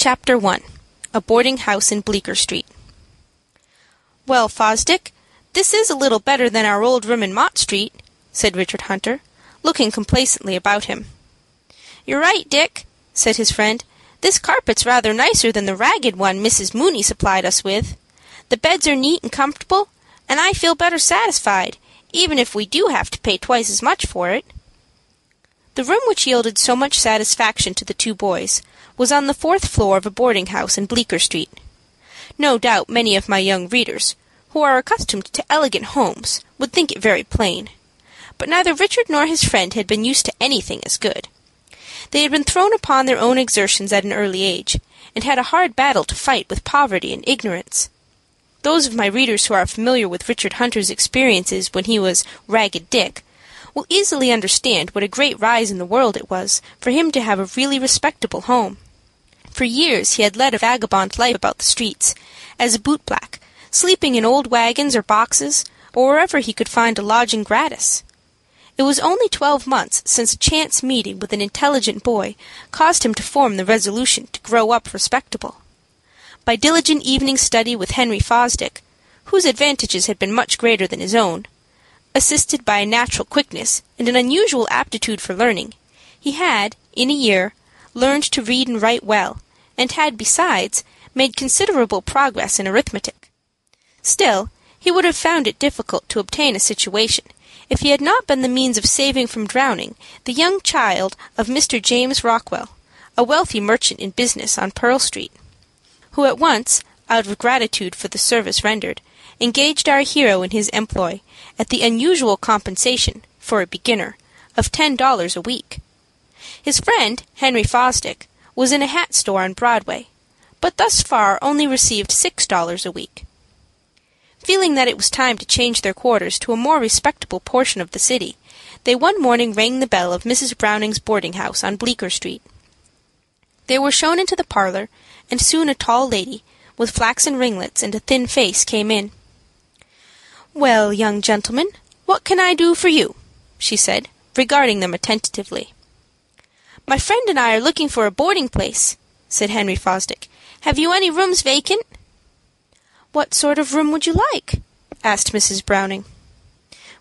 Chapter I. A Boarding House in Bleecker Street. "Well, Fosdick, this is a little better than our old room in Mott Street," said Richard Hunter, looking complacently about him. "You're right, Dick," said his friend. "This carpet's rather nicer than the ragged one Mrs. Mooney supplied us with. The beds are neat and comfortable, and I feel better satisfied, even if we do have to pay twice as much for it." The room which yielded so much satisfaction to the two boys was on the fourth floor of a boarding house in Bleecker Street. No doubt many of my young readers, who are accustomed to elegant homes, would think it very plain. But neither Richard nor his friend had been used to anything as good. They had been thrown upon their own exertions at an early age, and had a hard battle to fight with poverty and ignorance. Those of my readers who are familiar with Richard Hunter's experiences when he was Ragged Dick will easily understand what a great rise in the world it was for him to have a really respectable home. For years he had led a vagabond life about the streets, as a bootblack, sleeping in old wagons or boxes, or wherever he could find a lodging gratis. It was only twelve months since a chance meeting with an intelligent boy caused him to form the resolution to grow up respectable. By diligent evening study with Henry Fosdick, whose advantages had been much greater than his own, assisted by a natural quickness and an unusual aptitude for learning, he had, in a year, learned to read and write well, and had, besides, made considerable progress in arithmetic. Still, he would have found it difficult to obtain a situation if he had not been the means of saving from drowning the young child of Mr. James Rockwell, a wealthy merchant in business on Pearl Street, who at once, out of gratitude for the service rendered, engaged our hero in his employ at the unusual compensation, for a beginner, of ten dollars a week. His friend, Henry Fosdick, was in a hat store on Broadway, but thus far only received six dollars a week. Feeling that it was time to change their quarters to a more respectable portion of the city, they one morning rang the bell of Mrs. Browning's boarding house on Bleecker Street. They were shown into the parlor, and soon a tall lady, with flaxen ringlets and a thin face, came in. "Well, young gentlemen, what can I do for you?" she said, regarding them attentively. "My friend and I are looking for a boarding place," said Henry Fosdick. "Have you any rooms vacant?" "What sort of room would you like?" asked Mrs. Browning.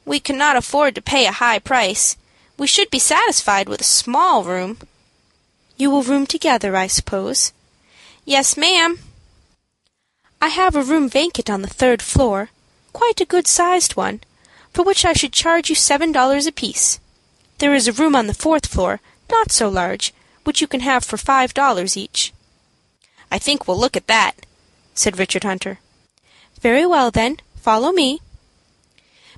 "We cannot afford to pay a high price. We should be satisfied with a small room." "You will room together, I suppose?" "Yes, ma'am." "I have a room vacant on the third floor, quite a good sized one, for which I should charge you seven dollars apiece. There is a room on the fourth floor not so large, which you can have for five dollars each." "I think we'll look at that," said Richard Hunter. "Very well, then, follow me."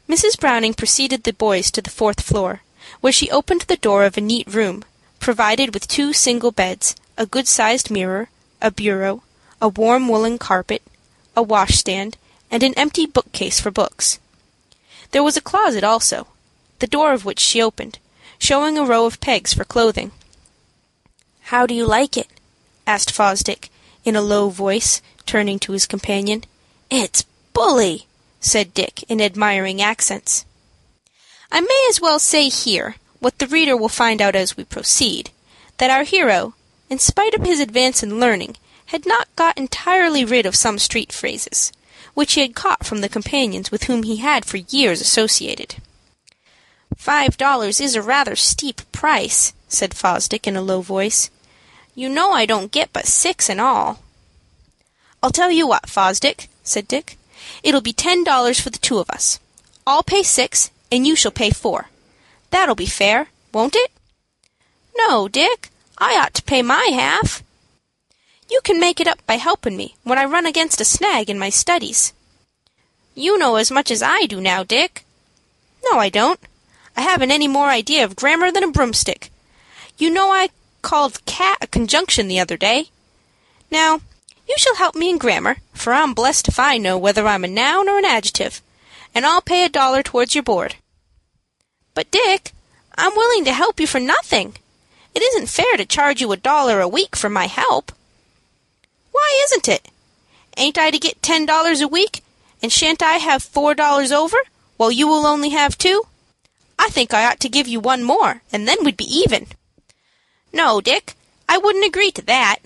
Mrs. Browning preceded the boys to the fourth floor, where she opened the door of a neat room, provided with two single beds, a good sized mirror, a bureau, a warm woolen carpet, a washstand, and an empty bookcase for books. There was a closet also, the door of which she opened, showing a row of pegs for clothing. "How do you like it?" asked Fosdick, in a low voice, turning to his companion. "It's bully," said Dick, in admiring accents. I may as well say here, what the reader will find out as we proceed, that our hero, in spite of his advance in learning, had not got entirely rid of some street phrases, which he had caught from the companions with whom he had for years associated. "Five dollars is a rather steep price," said Fosdick, in a low voice. "You know I don't get but six in all." "I'll tell you what, Fosdick," said Dick. "It'll be ten dollars for the two of us. I'll pay six, and you shall pay four. That'll be fair, won't it?" "No, Dick, I ought to pay my half." "You can make it up by helping me when I run against a snag in my studies." "You know as much as I do now, Dick." "No, I don't. I haven't any more idea of grammar than a broomstick. You know I called cat a conjunction the other day. Now, you shall help me in grammar, for I'm blessed if I know whether I'm a noun or an adjective, and I'll pay a dollar towards your board." "But, Dick, I'm willing to help you for nothing. It isn't fair to charge you a dollar a week for my help." "Why isn't it? Ain't I to get ten dollars a week, and shan't I have four dollars over, while you will only have two? I think I ought to give you one more, and then we'd be even." "No, Dick, I wouldn't agree to that.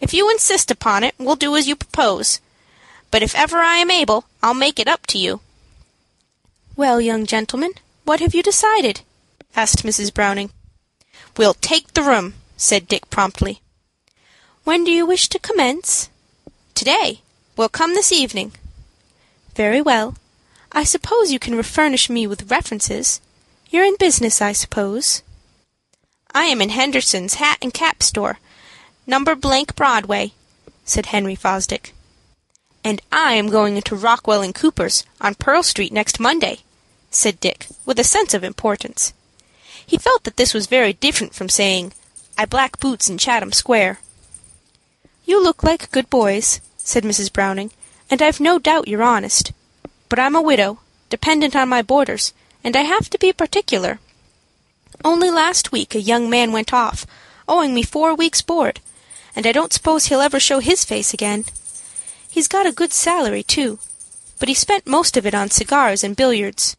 If you insist upon it, we'll do as you propose. But if ever I am able, I'll make it up to you." "Well, young gentleman, what have you decided?" asked Mrs. Browning. "We'll take the room," said Dick, promptly. "When do you wish to commence?" "To day. We'll come this evening." "Very well. I suppose you can furnish me with references. You're in business, I suppose?" "I am in Henderson's hat and cap store, Number blank Broadway," said Henry Fosdick. "And I am going into Rockwell and Cooper's, on Pearl Street, next Monday," said Dick, with a sense of importance. He felt that this was very different from saying, "I black boots in Chatham Square." "You look like good boys," said Mrs. Browning, "and I've no doubt you're honest. But I'm a widow, dependent on my boarders, and I have to be particular. Only last week a young man went off, owing me four weeks' board, and I don't suppose he'll ever show his face again. He's got a good salary, too, but he spent most of it on cigars and billiards.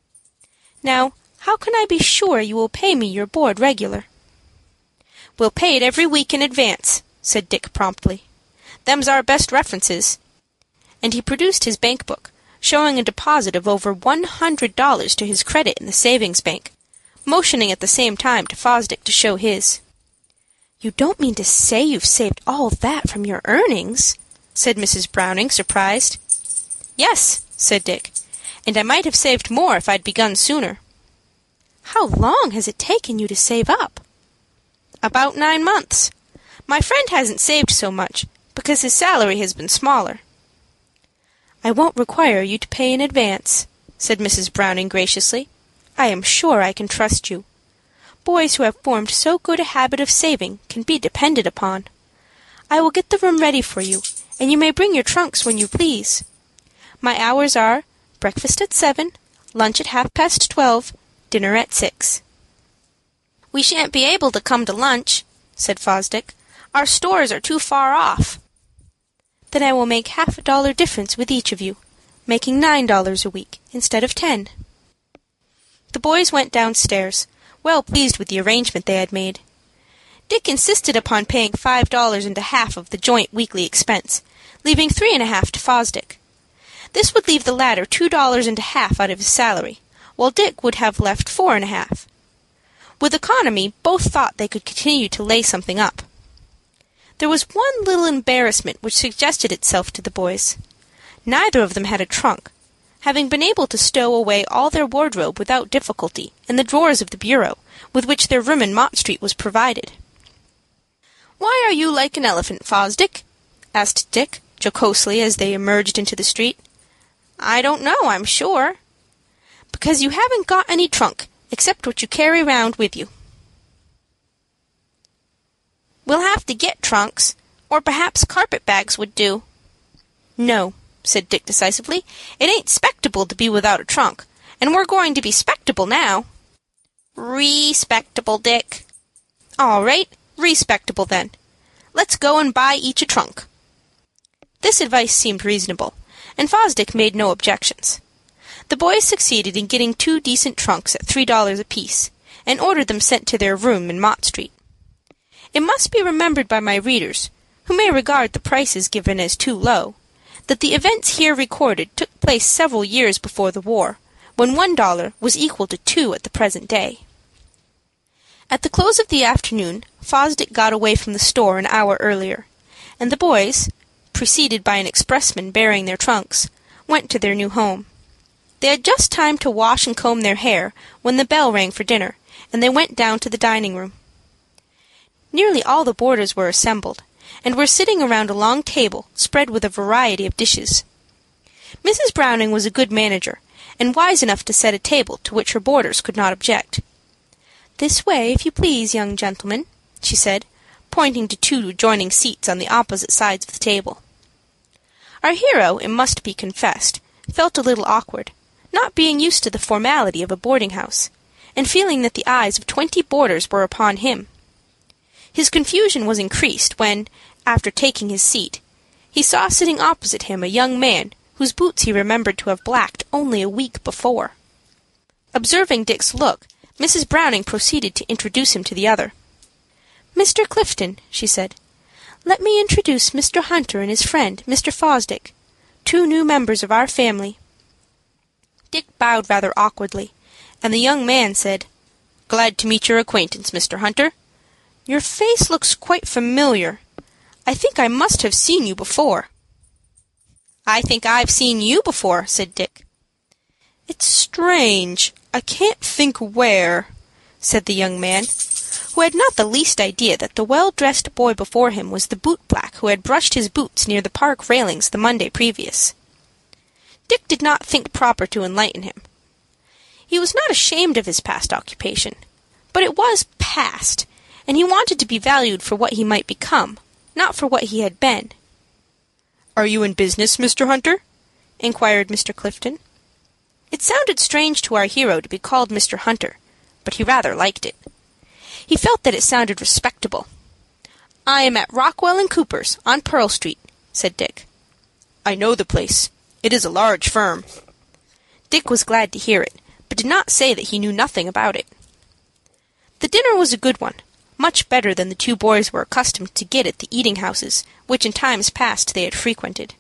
Now, how can I be sure you will pay me your board regular?" "We'll pay it every week in advance," said Dick, promptly. "Them's our best references." And he produced his bank book, showing a deposit of over one hundred dollars to his credit in the savings bank, motioning at the same time to Fosdick to show his. "You don't mean to say you've saved all that from your earnings?" said Mrs. Browning, surprised. "Yes," said Dick, "and I might have saved more if I'd begun sooner." "How long has it taken you to save up?" "About nine months. My friend hasn't saved so much, because his salary has been smaller." "I won't require you to pay in advance," said Mrs. Browning, graciously. "I am sure I can trust you. Boys who have formed so good a habit of saving can be depended upon. I will get the room ready for you, and you may bring your trunks when you please. My hours are breakfast at seven, lunch at half past twelve, dinner at six." "We shan't be able to come to lunch," said Fosdick. "Our stores are too far off." "Then I will make half a dollar difference with each of you, making nine dollars a week instead of ten." The boys went downstairs, well pleased with the arrangement they had made. Dick insisted upon paying five dollars and a half of the joint weekly expense, leaving three and a half to Fosdick. This would leave the latter two dollars and a half out of his salary, while Dick would have left four and a half. With economy, both thought they could continue to lay something up. There was one little embarrassment which suggested itself to the boys. Neither of them had a trunk, having been able to stow away all their wardrobe without difficulty in the drawers of the bureau with which their room in Mott Street was provided. "Why are you like an elephant, Fosdick?" asked Dick, jocosely, as they emerged into the street. "I don't know, I'm sure." "Because you haven't got any trunk, except what you carry round with you." "We'll have to get trunks, or perhaps carpet bags would do." "No said Dick, decisively. "It ain't spectable to be without a trunk, and we're going to be spectable now." "Respectable, Dick." "All right, respectable then. Let's go and buy each a trunk." This advice seemed reasonable, and Fosdick made no objections. The boys succeeded in getting two decent trunks at three dollars apiece, and ordered them sent to their room in Mott Street. It must be remembered by my readers, who may regard the prices given as too low, that the events here recorded took place several years before the war, when one dollar was equal to two at the present day. At the close of the afternoon Fosdick got away from the store an hour earlier, and the boys, preceded by an expressman bearing their trunks, went to their new home. They had just time to wash and comb their hair when the bell rang for dinner, and they went down to the dining room. Nearly all the boarders were assembled, and were sitting around a long table spread with a variety of dishes. Mrs. Browning was a good manager, and wise enough to set a table to which her boarders could not object. "This way, if you please, young gentlemen," she said, pointing to two adjoining seats on the opposite sides of the table. Our hero, it must be confessed, felt a little awkward, not being used to the formality of a boarding house, and feeling that the eyes of twenty boarders were upon him. His confusion was increased when, after taking his seat, he saw sitting opposite him a young man whose boots he remembered to have blacked only a week before. Observing Dick's look, Mrs. Browning proceeded to introduce him to the other. "Mr. Clifton," she said, Let me introduce Mr. Hunter and his friend, Mr. Fosdick, two new members of our family." Dick bowed rather awkwardly, and the young man said, "Glad to meet your acquaintance, Mr. Hunter. Your face looks quite familiar. I think I must have seen you before." "I think I've seen you before," said Dick. "It's strange. I can't think where," said the young man, who had not the least idea that the well dressed boy before him was the boot black who had brushed his boots near the park railings the Monday previous. Dick did not think proper to enlighten him. He was not ashamed of his past occupation, but it was past, and he wanted to be valued for what he might become, not for what he had been. "Are you in business, Mr. Hunter?" inquired Mr. Clifton. It sounded strange to our hero to be called Mr. Hunter, but he rather liked it. He felt that it sounded respectable. "I am at Rockwell and Cooper's, on Pearl Street," said Dick. "I know the place. It is a large firm." Dick was glad to hear it, but did not say that he knew nothing about it. The dinner was a good one, much better than the two boys were accustomed to get at the eating houses which in times past they had frequented.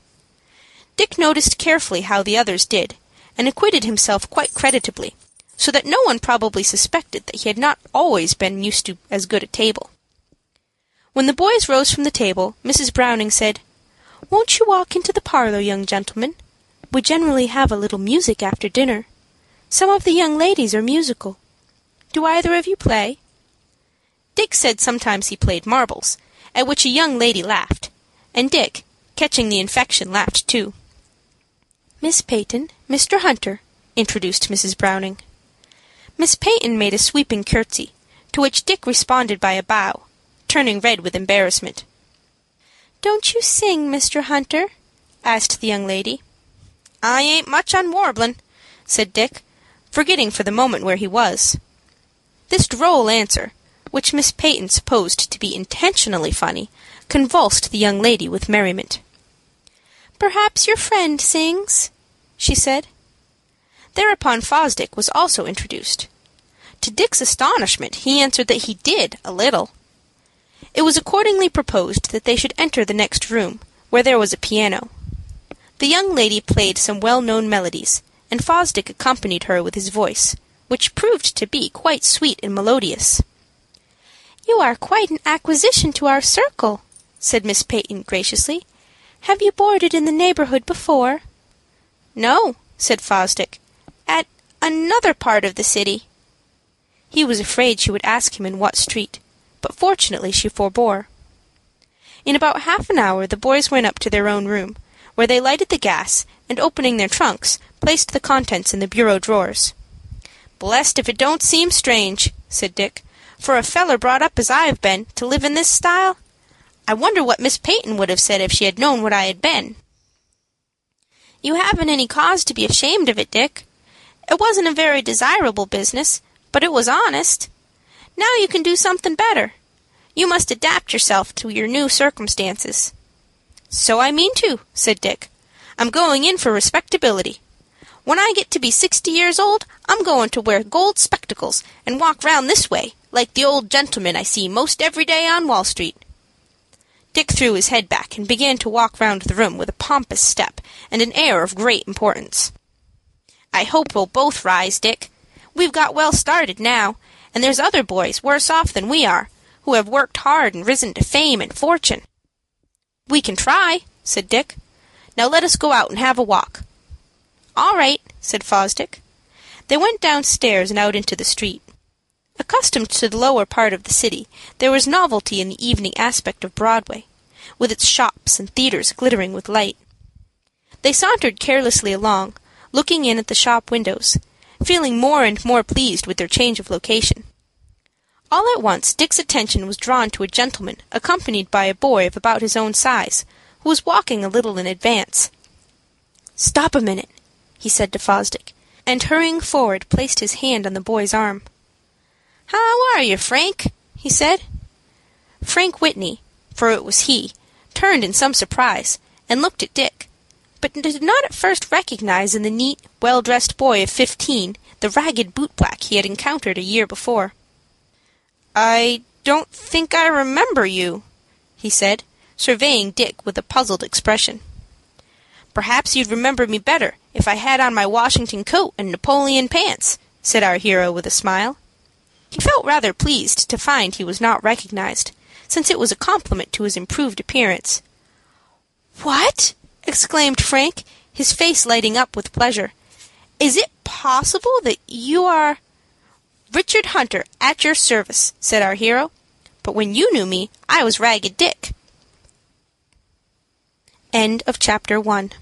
Dick noticed carefully how the others did, and acquitted himself quite creditably, so that no one probably suspected that he had not always been used to as good a table. When the boys rose from the table, Mrs. Browning said, "Won't you walk into the parlor, young gentlemen? We generally have a little music after dinner. Some of the young ladies are musical. Do either of you play?" Dick said sometimes he played marbles, at which a young lady laughed, and Dick, catching the infection, laughed too. "Miss Peyton, Mr. Hunter," introduced Mrs. Browning. Miss Peyton made a sweeping curtsy, to which Dick responded by a bow, turning red with embarrassment. "Don't you sing, Mr. Hunter?" asked the young lady. "I ain't much on warblin'," said Dick, forgetting for the moment where he was. This droll answer, which Miss Peyton supposed to be intentionally funny, convulsed the young lady with merriment. "Perhaps your friend sings," she said. Thereupon Fosdick was also introduced. To Dick's astonishment, he answered that he did, a little. It was accordingly proposed that they should enter the next room, where there was a piano. The young lady played some well known melodies, and Fosdick accompanied her with his voice, which proved to be quite sweet and melodious. "You are quite an acquisition to our circle," said Miss Peyton graciously. "Have you boarded in the neighborhood before?" "No," said Fosdick at another part of the city." He was afraid she would ask him in what street, but fortunately she forbore. In about half an hour the boys went up to their own room, where they lighted the gas, and opening their trunks, placed the contents in the bureau drawers. "Blessed if it don't seem strange," said Dick, "for a feller brought up as I've been to live in this style. I wonder what Miss Peyton would have said if she had known what I had been." "You haven't any cause to be ashamed of it, Dick. It wasn't a very desirable business, but it was honest. Now you can do something better. You must adapt yourself to your new circumstances." "So I mean to," said Dick. "I'm going in for respectability. When I get to be sixty years old I'm going to wear gold spectacles and walk round this way, like the old gentlemen I see most every day on Wall Street." Dick threw his head back and began to walk round the room with a pompous step and an air of great importance. I hope we'll both rise, Dick. We've got well started now, and there's other boys worse off than we are, who have worked hard and risen to fame and fortune." "We can try," said Dick. "Now let us go out and have a walk." "All right," said Fosdick. They went downstairs and out into the street. Accustomed to the lower part of the city, there was novelty in the evening aspect of Broadway, with its shops and theatres glittering with light. They sauntered carelessly along, looking in at the shop windows, feeling more and more pleased with their change of location. All at once Dick's attention was drawn to a gentleman accompanied by a boy of about his own size, who was walking a little in advance. "Stop a minute," he said to Fosdick, and hurrying forward placed his hand on the boy's arm. "How are you, Frank?" he said. Frank Whitney, for it was he, turned in some surprise, and looked at Dick but did not at first recognize in the neat, well dressed boy of fifteen the ragged bootblack he had encountered a year before. "I don't think I remember you," he said, surveying Dick with a puzzled expression. "Perhaps you'd remember me better if I had on my Washington coat and Napoleon pants," said our hero with a smile. He felt rather pleased to find he was not recognized, since it was a compliment to his improved appearance. "What!" exclaimed Frank, his face lighting up with pleasure. "Is it possible that you are "Richard Hunter, at your service," said our hero. "But when you knew me I was Ragged Dick." End of chapter one.